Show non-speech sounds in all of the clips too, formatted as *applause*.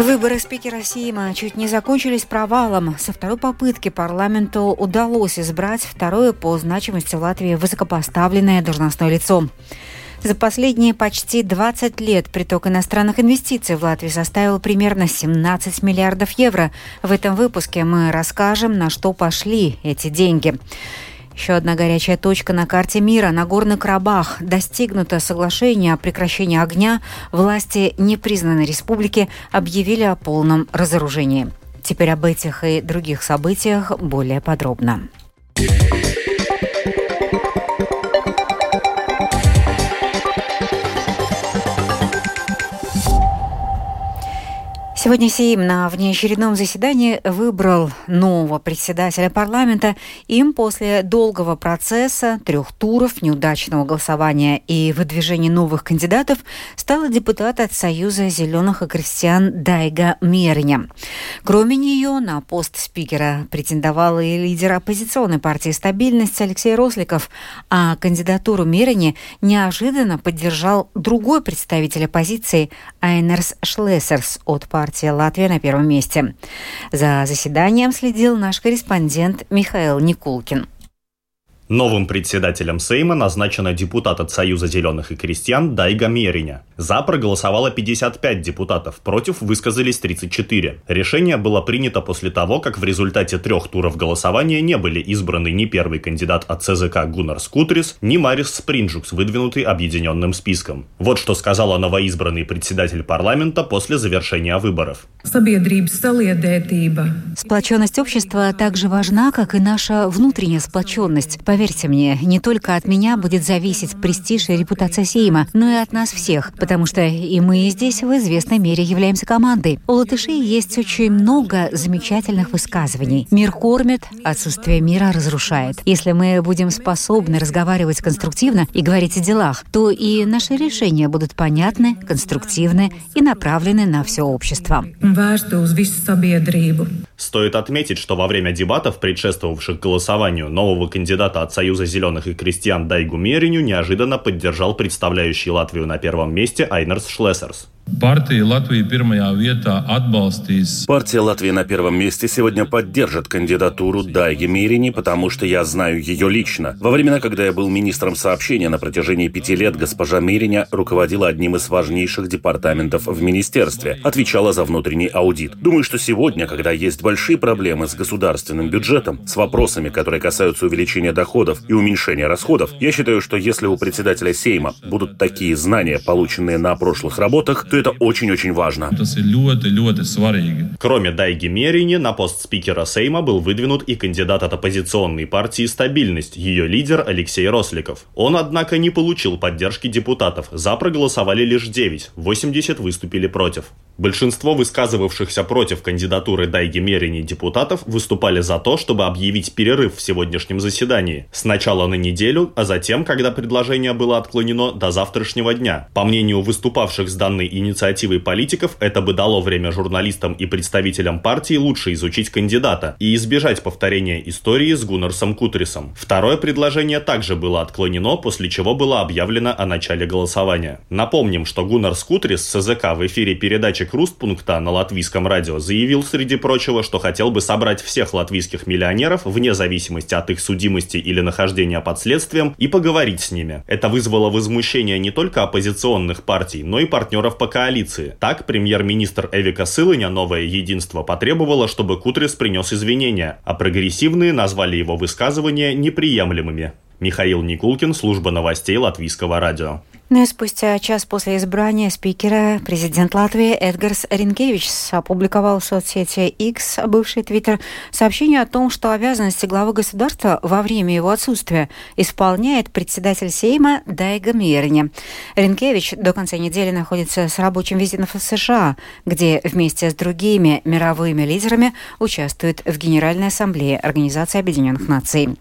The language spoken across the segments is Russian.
Выборы спикера Сейма чуть не закончились провалом. Со второй попытки парламенту удалось избрать второе по значимости в Латвии высокопоставленное должностное лицо. За последние почти 20 лет приток иностранных инвестиций в Латвию составил примерно 17 миллиардов евро. В этом выпуске мы расскажем, на что пошли эти деньги. Еще одна горячая точка на карте мира. На Горный Карабах достигнуто соглашение о прекращении огня. Власти непризнанной республики объявили о полном разоружении. Теперь об этих и других событиях более подробно. Сегодня Сейм на внеочередном заседании выбрал нового председателя парламента. Им после долгого процесса, трех туров, неудачного голосования и выдвижения новых кандидатов стала депутат от Союза зеленых и крестьян Дайга Мерня. Кроме нее на пост спикера претендовал и лидер оппозиционной партии «Стабильность» Алексей Росликов, а кандидатуру Мерини неожиданно поддержал другой представитель оппозиции Айнерс Шлессерс от партии партия Латвия на первом месте. За заседанием следил наш корреспондент Михаил Никулкин. Новым председателем Сейма назначена депутат от Союза зеленых и крестьян Дайга Мериня. За проголосовало 55 депутатов, против высказались 34. Решение было принято после того, как в результате трех туров голосования не были избраны ни первый кандидат от ЦЗК Гуннар Скутрис, ни Марис Спринджукс, выдвинутый объединенным списком. Вот что сказала новоизбранный председатель парламента после завершения выборов. Сплоченность общества также важна, как и наша внутренняя сплоченность. Поверьте мне, не только от меня будет зависеть престиж и репутация Сейма, но и от нас всех, потому что и мы здесь в известной мере являемся командой. У латышей есть очень много замечательных высказываний. Мир кормит, отсутствие мира разрушает. Если мы будем способны разговаривать конструктивно и говорить о делах, то и наши решения будут понятны, конструктивны и направлены на все общество. Стоит отметить, что во время дебатов, предшествовавших голосованию нового кандидата от от Союза зеленых и крестьян Дайгу Мериню неожиданно поддержал представляющий Латвию на первом месте Айнерс Шлессерс. Партия Латвии первая vietā atbalstīs. Партия Латвии на первом месте сегодня поддержит кандидатуру Дайги Мирини, потому что я знаю ее лично. Во времена, когда я был министром сообщения на протяжении пяти лет, госпожа Мириня руководила одним из важнейших департаментов в министерстве, отвечала за внутренний аудит. Думаю, что сегодня, когда есть большие проблемы с государственным бюджетом, с вопросами, которые касаются увеличения доходов и уменьшения расходов, я считаю, что если у председателя Сейма будут такие знания, полученные на прошлых работах, то это очень-очень важно. Кроме Дайги Мерини, на пост спикера Сейма был выдвинут и кандидат от оппозиционной партии «Стабильность», ее лидер Алексей Росликов. Он, однако, не получил поддержки депутатов. За проголосовали лишь 9, 80 выступили против. Большинство высказывавшихся против кандидатуры Дайги Мерини депутатов выступали за то, чтобы объявить перерыв в сегодняшнем заседании. Сначала на неделю, а затем, когда предложение было отклонено, до завтрашнего дня. По мнению выступавших с данной инициативой политиков, это бы дало время журналистам и представителям партии лучше изучить кандидата и избежать повторения истории с Гуннарсом Кутрисом. Второе предложение также было отклонено, после чего было объявлено о начале голосования. Напомним, что Гуннарс Кутрис с СЗК в эфире передачи Крустпункта на латвийском радио заявил, среди прочего, что хотел бы собрать всех латвийских миллионеров, вне зависимости от их судимости или нахождения под следствием, и поговорить с ними. Это вызвало возмущение не только оппозиционных партий, но и партнеров по коалиции. Так, премьер-министр Эвика Сылыня «Новое единство» потребовала, чтобы Кутрис принес извинения, а прогрессивные назвали его высказывания неприемлемыми. Михаил Никулкин, служба новостей Латвийского радио. Ну и спустя час после избрания спикера президент Латвии Эдгарс Ренкевич опубликовал в соцсети X, бывший Твиттер, сообщение о том, что обязанности главы государства во время его отсутствия исполняет председатель Сейма Дайга Мирни. Ренкевич до конца недели находится с рабочим визитом в США, где вместе с другими мировыми лидерами участвует в Генеральной ассамблее Организации Объединенных Наций.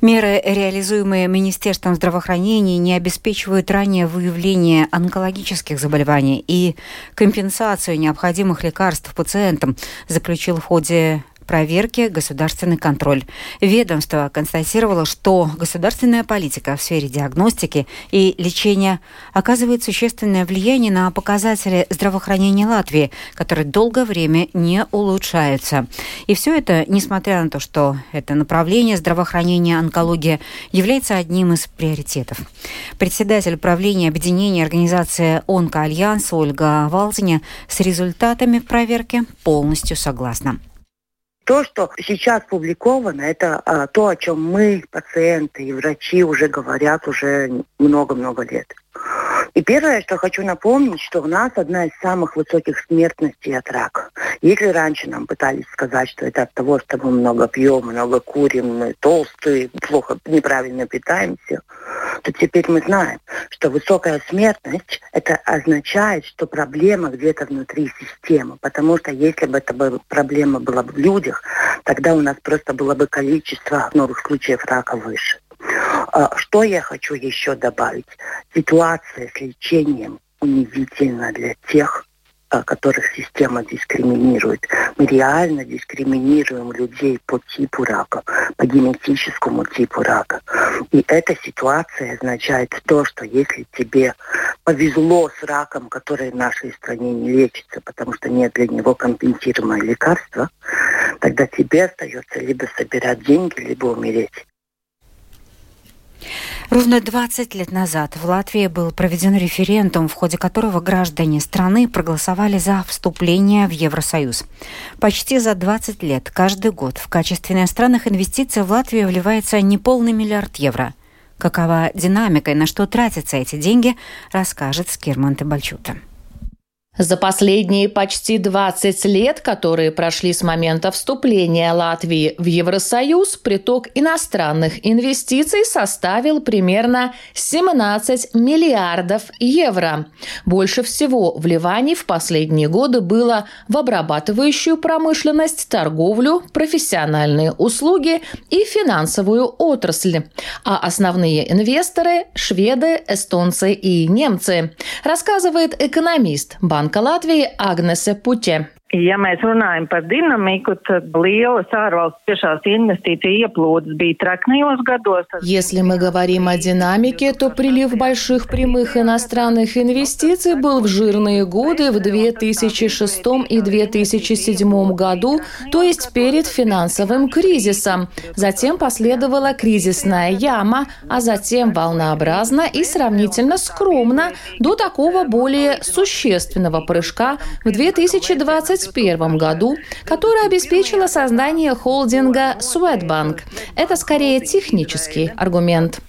Меры, реализуемые Министерством здравоохранения, не обеспечивают раннее выявление онкологических заболеваний и компенсацию необходимых лекарств пациентам, заключил в ходе проверки государственный контроль. Ведомство констатировало, что государственная политика в сфере диагностики и лечения оказывает существенное влияние на показатели здравоохранения Латвии, которые долгое время не улучшаются. И все это, несмотря на то, что это направление здравоохранения онкология является одним из приоритетов. Председатель правления объединения организации «Онко-Альянс» Ольга Валзиня с результатами проверки полностью согласна. То, что сейчас публиковано, это а, то, о чем мы, пациенты и врачи уже говорят уже много-много лет. И первое, что хочу напомнить, что у нас одна из самых высоких смертностей от рака. Если раньше нам пытались сказать, что это от того, что мы много пьем, много курим, мы толстые, плохо, неправильно питаемся, то теперь мы знаем, что высокая смертность, это означает, что проблема где-то внутри системы. Потому что если бы эта проблема была в людях, тогда у нас просто было бы количество новых случаев рака выше. А, что я хочу еще добавить? Ситуация с лечением унизительна для тех, которых система дискриминирует. Мы реально дискриминируем людей по типу рака, по генетическому типу рака. И эта ситуация означает то, что если тебе повезло с раком, который в нашей стране не лечится, потому что нет для него компенсируемого лекарства, тогда тебе остается либо собирать деньги, либо умереть. Ровно 20 лет назад в Латвии был проведен референдум, в ходе которого граждане страны проголосовали за вступление в Евросоюз. Почти за 20 лет каждый год в качестве иностранных инвестиций в Латвию вливается неполный миллиард евро. Какова динамика и на что тратятся эти деньги, расскажет Скирман Бальчута. За последние почти 20 лет, которые прошли с момента вступления Латвии в Евросоюз, приток иностранных инвестиций составил примерно 17 миллиардов евро. Больше всего вливаний в последние годы было в обрабатывающую промышленность, торговлю, профессиональные услуги и финансовую отрасль. А основные инвесторы – шведы, эстонцы и немцы, рассказывает экономист Банка Banka Latvija Agnese Puķe. Ja mēs runājam par dinamiku, tad lielas ārvalstu tiešās инвестиции ieplūdes bija тrakнajos gados. Если мы говорим о динамике, то прилив больших прямых иностранных инвестиций был в жирные годы в 2006 и 2007 году, то есть перед финансовым кризисом. Затем последовала кризисная яма, а затем волнообразно и сравнительно скромно до такого более существенного прыжка в 2020 2021 году, которая обеспечила создание холдинга Swedbank. Это скорее технический аргумент.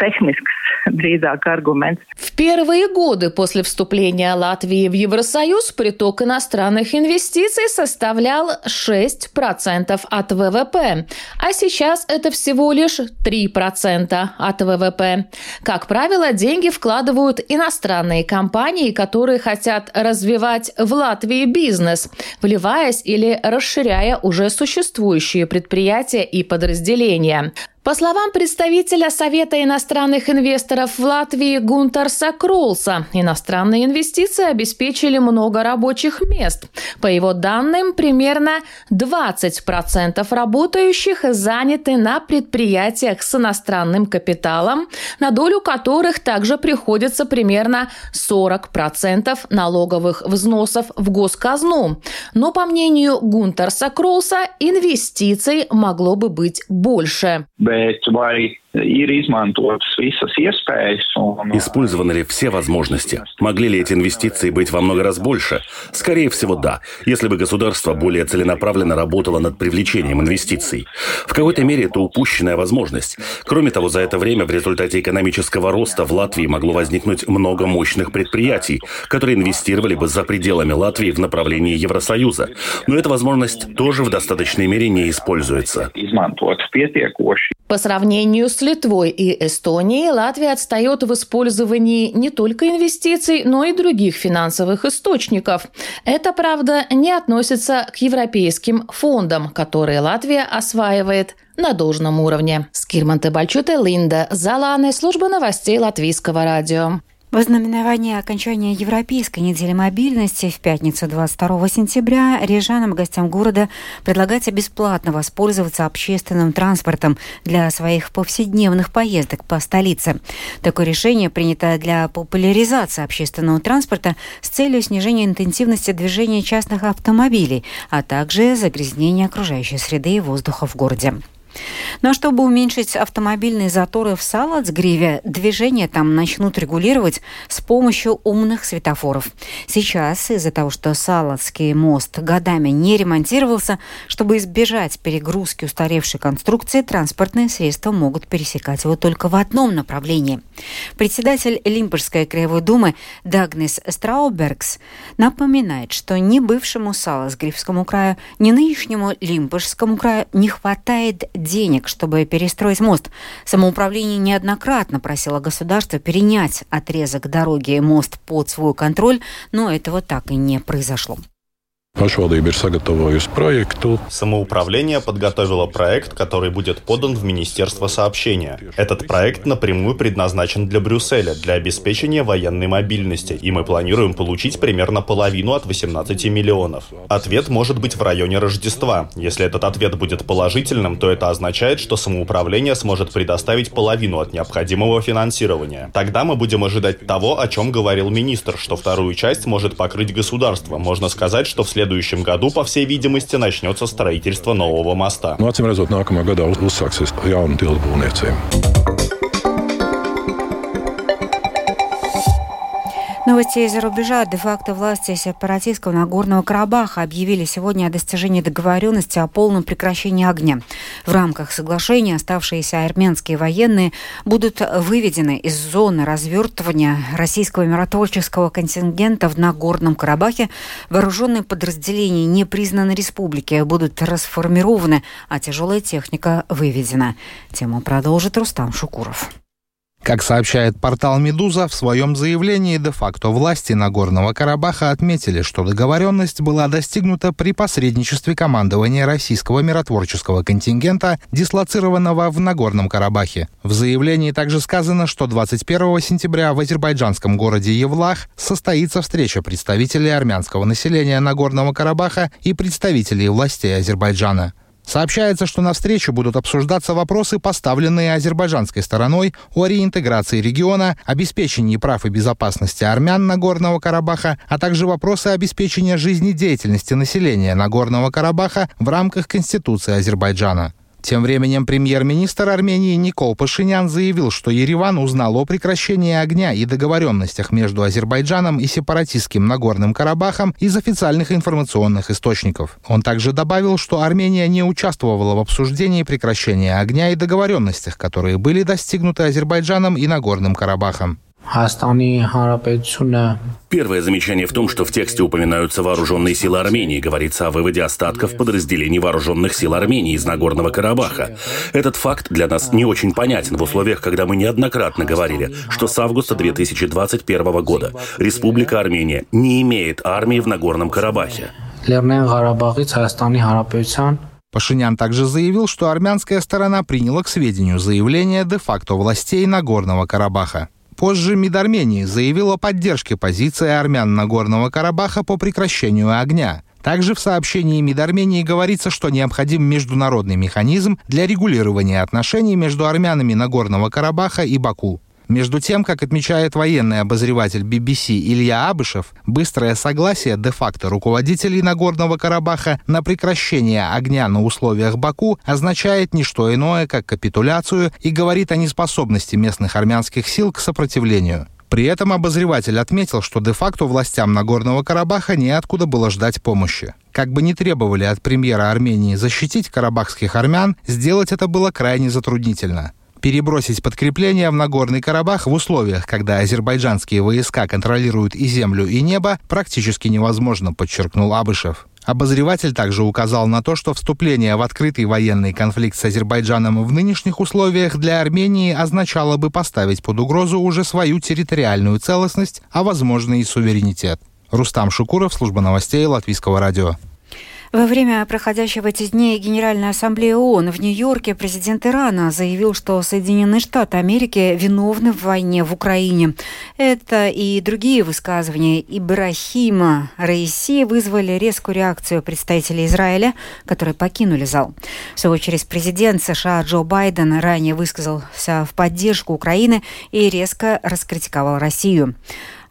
*laughs* drīzāk arguments. В первые годы после вступления Латвии в Евросоюз приток иностранных инвестиций составлял 6% от ВВП, а сейчас это всего лишь 3% от ВВП. Как правило, деньги вкладывают иностранные компании, которые хотят развивать в Латвии бизнес, вливаясь или расширяя уже существующие предприятия и подразделения. По словам представителя Совета иностранных инвесторов в Латвии Гунтарса Кролса, иностранные инвестиции обеспечили много рабочих мест. По его данным, примерно 20% работающих заняты на предприятиях с иностранным капиталом, на долю которых также приходится примерно 40% налоговых взносов в госказну. Но, по мнению Гунтарса Кролса, инвестиций могло бы быть больше where ir izmantotas visas iespējas. Un, Использованы ли все возможности? Могли ли эти инвестиции быть во много раз больше? Скорее всего, да, если бы государство более целенаправленно работало над привлечением инвестиций. В какой-то мере это упущенная возможность. Кроме того, за это время в результате экономического роста в Латвии могло возникнуть много мощных предприятий, которые инвестировали бы за пределами Латвии в направлении Евросоюза. Но эта возможность тоже в достаточной мере не используется. По сравнению с Литвой и Эстонией, Латвия отстает в использовании не только инвестиций, но и других финансовых источников. Это, правда, не относится к европейским фондам, которые Латвия осваивает на должном уровне. Скирманте Бальчуте, Линда Заланы, служба новостей Латвийского радио. В ознаменование окончания Европейской недели мобильности в пятницу 22 сентября рижанам и гостям города предлагается бесплатно воспользоваться общественным транспортом для своих повседневных поездок по столице. Такое решение принято для популяризации общественного транспорта с целью снижения интенсивности движения частных автомобилей, а также загрязнения окружающей среды и воздуха в городе. Но чтобы уменьшить автомобильные заторы в Салацгриве, движение там начнут регулировать с помощью умных светофоров. Сейчас из-за того, что Салацкий мост годами не ремонтировался, чтобы избежать перегрузки устаревшей конструкции, транспортные средства могут пересекать его только в одном направлении. Председатель Лимпольской краевой думы Дагнес Страубергс напоминает, что ни бывшему Салацгривскому краю, ни нынешнему Лимпольскому краю не хватает денег, чтобы перестроить мост. Самоуправление неоднократно просило государство перенять отрезок дороги и мост под свой контроль, но этого так и не произошло. Pašvaldība ir sagatavojusi проекту. Самоуправление подготовило проект, который будет подан в Министерство сообщения. Этот проект напрямую предназначен для Брюсселя, для обеспечения военной мобильности, и мы планируем получить примерно половину от 18 миллионов. Ответ может быть в районе Рождества. Если этот ответ будет положительным, то это означает, что самоуправление сможет предоставить половину от необходимого финансирования. Тогда мы будем ожидать того, о чем говорил министр, что вторую часть может покрыть государство. Можно сказать, что вслед следующем году, по всей видимости, начнется строительство нового моста. Новости из-за рубежа. Де-факто власти сепаратистского Нагорного Карабаха объявили сегодня о достижении договоренности о полном прекращении огня. В рамках соглашения оставшиеся армянские военные будут выведены из зоны развертывания российского миротворческого контингента в Нагорном Карабахе. Вооруженные подразделения непризнанной республики будут расформированы, а тяжелая техника выведена. Тему продолжит Рустам Шукуров. Как сообщает портал «Медуза», в своем заявлении де-факто власти Нагорного Карабаха отметили, что договоренность была достигнута при посредничестве командования российского миротворческого контингента, дислоцированного в Нагорном Карабахе. В заявлении также сказано, что 21 сентября в азербайджанском городе Евлах состоится встреча представителей армянского населения Нагорного Карабаха и представителей властей Азербайджана. Сообщается, что на встрече будут обсуждаться вопросы, поставленные азербайджанской стороной о реинтеграции региона, обеспечении прав и безопасности армян Нагорного Карабаха, а также вопросы обеспечения жизнедеятельности населения Нагорного Карабаха в рамках Конституции Азербайджана. Тем временем премьер-министр Армении Никол Пашинян заявил, что Ереван узнал о прекращении огня и договоренностях между Азербайджаном и сепаратистским Нагорным Карабахом из официальных информационных источников. Он также добавил, что Армения не участвовала в обсуждении прекращения огня и договоренностях, которые были достигнуты Азербайджаном и Нагорным Карабахом. Первое замечание в том, что в тексте упоминаются вооруженные силы Армении. Говорится о выводе остатков подразделений вооруженных сил Армении из Нагорного Карабаха. Этот факт для нас не очень понятен в условиях, когда мы неоднократно говорили, что с августа 2021 года Республика Армения не имеет армии в Нагорном Карабахе. Пашинян также заявил, что армянская сторона приняла к сведению заявление де-факто властей Нагорного Карабаха. Позже МИД Армении заявил о поддержке позиции армян Нагорного Карабаха по прекращению огня. Также в сообщении МИД Армении говорится, что необходим международный механизм для регулирования отношений между армянами Нагорного Карабаха и Баку. Между тем, как отмечает военный обозреватель BBC Илья Абышев, быстрое согласие де-факто руководителей Нагорного Карабаха на прекращение огня на условиях Баку означает не что иное, как капитуляцию и говорит о неспособности местных армянских сил к сопротивлению. При этом обозреватель отметил, что де-факто властям Нагорного Карабаха неоткуда было ждать помощи. Как бы не требовали от премьера Армении защитить карабахских армян, сделать это было крайне затруднительно. Перебросить подкрепление в Нагорный Карабах в условиях, когда азербайджанские войска контролируют и землю, и небо, практически невозможно, подчеркнул Абышев. Обозреватель также указал на то, что вступление в открытый военный конфликт с Азербайджаном в нынешних условиях для Армении означало бы поставить под угрозу уже свою территориальную целостность, а возможно и суверенитет. Рустам Шукуров, служба новостей Латвийского радио. Во время проходящей в эти дни Генеральной Ассамблеи ООН в Нью-Йорке президент Ирана заявил, что Соединенные Штаты Америки виновны в войне в Украине. Это и другие высказывания Ибрахима Раиси вызвали резкую реакцию представителей Израиля, которые покинули зал. В свою очередь президент США Джо Байден ранее высказался в поддержку Украины и резко раскритиковал Россию.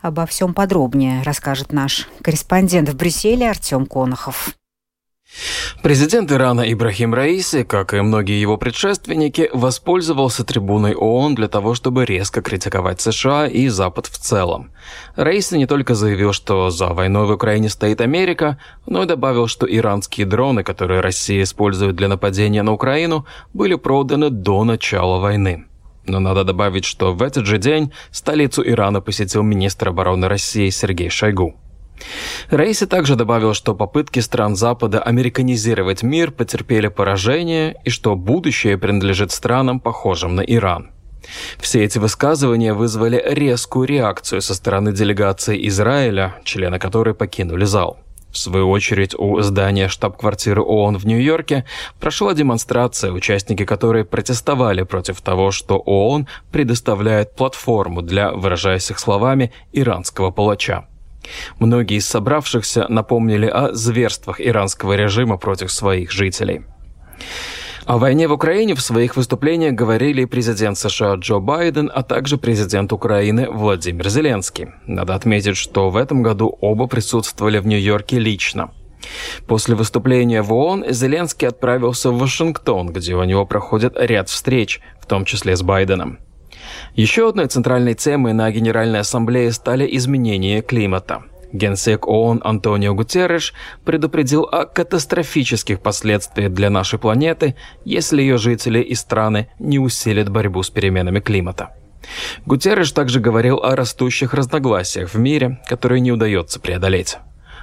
Обо всем подробнее расскажет наш корреспондент в Брюсселе Артем Конохов. Президент Ирана Ибрахим Раиси, как и многие его предшественники, воспользовался трибуной ООН для того, чтобы резко критиковать США и Запад в целом. Раиси не только заявил, что за войной в Украине стоит Америка, но и добавил, что иранские дроны, которые Россия использует для нападения на Украину, были проданы до начала войны. Но надо добавить, что в этот же день столицу Ирана посетил министр обороны России Сергей Шойгу. Рейси также добавил, что попытки стран Запада американизировать мир потерпели поражение и что будущее принадлежит странам, похожим на Иран. Все эти высказывания вызвали резкую реакцию со стороны делегации Израиля, члены которой покинули зал. В свою очередь, у здания штаб-квартиры ООН в Нью-Йорке прошла демонстрация, участники которой протестовали против того, что ООН предоставляет платформу для, выражаясь их словами, иранского палача. Многие из собравшихся напомнили о зверствах иранского режима против своих жителей. О войне в Украине в своих выступлениях говорили президент США Джо Байден, а также президент Украины Владимир Зеленский. Надо отметить, что в этом году оба присутствовали в Нью-Йорке лично. После выступления в ООН Зеленский отправился в Вашингтон, где у него проходит ряд встреч, в том числе с Байденом. Еще одной центральной темой на Генеральной Ассамблее стали изменения климата. Генсек ООН Антонио Гутерреш предупредил о катастрофических последствиях для нашей планеты, если ее жители и страны не усилят борьбу с переменами климата. Гутерреш также говорил о растущих разногласиях в мире, которые не удается преодолеть.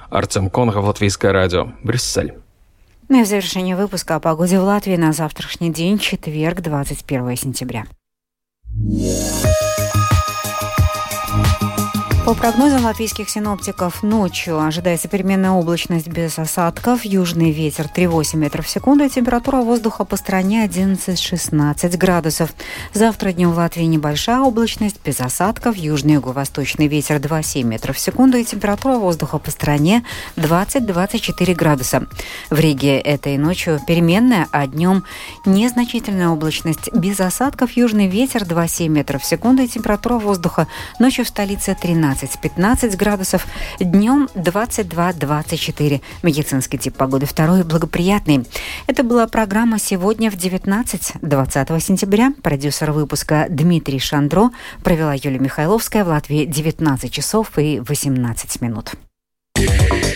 Артем Конгов, Латвийское радио, Брюссель. Ну и в завершение выпуска о погоде в Латвии на завтрашний день, четверг, 21 сентября. По прогнозам латвийских синоптиков, ночью ожидается переменная облачность без осадков, южный ветер 3,8 метров в секунду. Температура воздуха по стране 11-16 градусов. Завтра днем в Латвии небольшая облачность без осадков, южный юго-восточный ветер 2,7 метров в секунду. И температура воздуха по стране 20-24 градуса. В Риге этой ночью переменная, а днем незначительная облачность без осадков, южный ветер 2,7 метров в секунду. И температура воздуха ночью в столице 13 12-15 градусов, днем 22-24. Медицинский тип погоды второй благоприятный. Это была программа «Сегодня в 19 20 сентября. Продюсер выпуска Дмитрий Шандро провела Юлия Михайловская в Латвии 19 часов и 18 минут. Yeah.